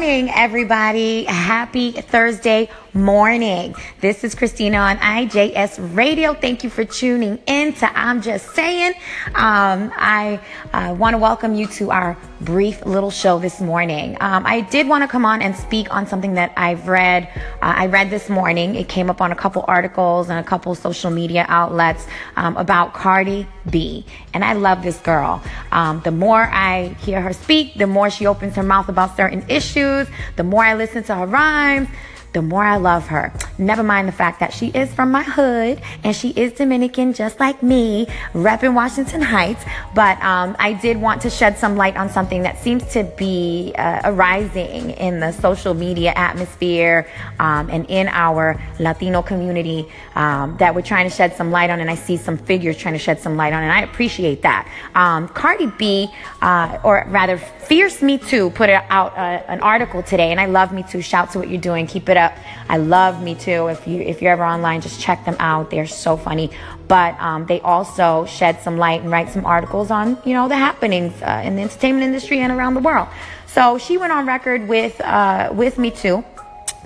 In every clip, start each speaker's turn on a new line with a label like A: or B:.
A: morning, everybody. Happy Thursday morning. This is Christina on IJS Radio. Thank you for tuning in to I'm Just Saying. Um, I uh, want to welcome you to our brief little show this morning. Um, I did want to come on and speak on something that I've read. Uh, I read this morning. It came up on a couple articles and a couple social media outlets um, about Cardi B. And I love this girl. Um, the more I hear her speak, the more she opens her mouth about certain issues, the more I listen to her rhymes, the more I love her. Never mind the fact that she is from my hood and she is Dominican just like me, repping Washington Heights. But um, I did want to shed some light on something that seems to be uh, arising in the social media atmosphere um, and in our Latino community um, that we're trying to shed some light on. And I see some figures trying to shed some light on, and I appreciate that. Um, Cardi B, uh, or rather, Fierce mitú, put out uh, an article today, and I love mitú. Shout to what you're doing. Keep it up. I love mitú. If you if you're ever online, just check them out. They're so funny. But um, they also shed some light and write some articles on you know the happenings uh, in the entertainment industry and around the world. So she went on record with uh, with mitú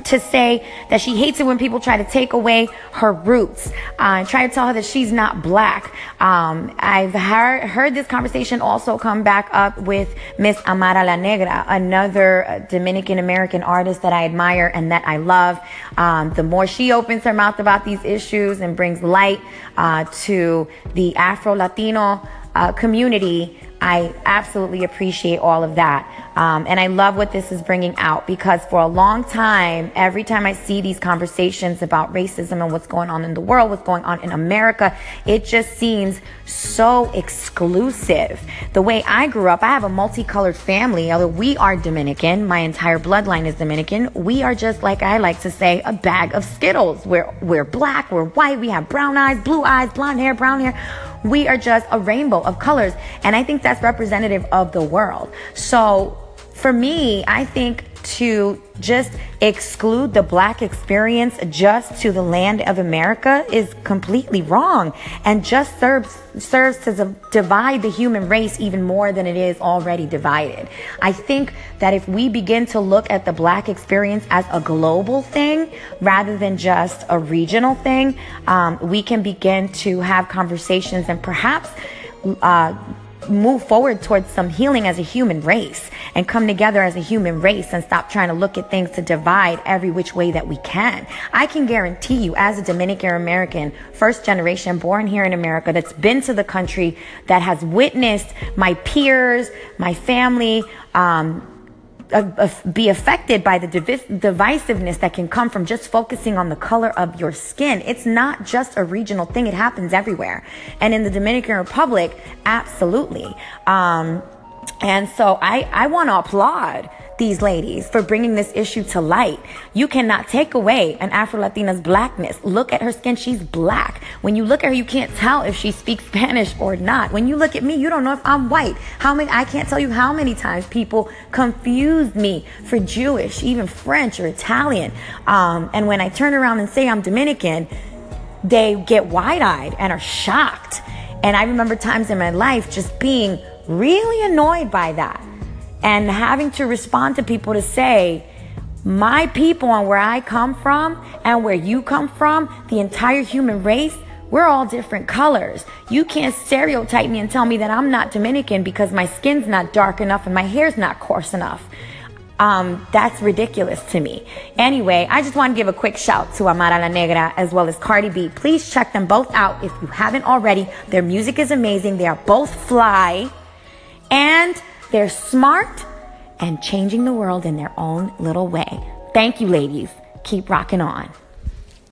A: to say that she hates it when people try to take away her roots uh, and try to tell her that she's not black. Um, I've heard, heard this conversation also come back up with Miss Amara La Negra, another uh, Dominican American artist that I admire and that I love. Um, the more she opens her mouth about these issues and brings light uh, to the Afro Latino uh, community, I absolutely appreciate all of that. Um, and I love what this is bringing out because for a long time, every time I see these conversations about racism and what's going on in the world, what's going on in America, it just seems so exclusive. The way I grew up, I have a multicolored family, although we are Dominican, my entire bloodline is Dominican. We are just like I like to say, a bag of Skittles. We're, we're black, we're white, we have brown eyes, blue eyes, blonde hair, brown hair. We are just a rainbow of colors. And I think that's representative of the world. So for me, I think to just exclude the black experience just to the land of America is completely wrong and just serves serves to divide the human race even more than it is already divided. I think that if we begin to look at the black experience as a global thing rather than just a regional thing, um, we can begin to have conversations and perhaps uh, move forward towards some healing as a human race and come together as a human race and stop trying to look at things to divide every which way that we can. I can guarantee you, as a Dominican American, first generation born here in America, that's been to the country, that has witnessed my peers, my family, um, be affected by the divisiveness that can come from just focusing on the color of your skin. It's not just a regional thing, it happens everywhere. And in the Dominican Republic, absolutely. Um, and so I, I want to applaud these ladies for bringing this issue to light. You cannot take away an Afro Latina's blackness. Look at her skin. She's black. When you look at her, you can't tell if she speaks Spanish or not. When you look at me, you don't know if I'm white. How many, I can't tell you how many times people confuse me for Jewish, even French or Italian. Um, and when I turn around and say I'm Dominican, they get wide eyed and are shocked. And I remember times in my life just being really annoyed by that and having to respond to people to say, my people and where I come from and where you come from, the entire human race, we're all different colors. You can't stereotype me and tell me that I'm not Dominican because my skin's not dark enough and my hair's not coarse enough. Um, that's ridiculous to me. Anyway, I just want to give a quick shout to Amara La Negra as well as Cardi B. Please check them both out if you haven't already. Their music is amazing. They are both fly and they're smart and changing the world in their own little way. Thank you, ladies. Keep rocking on.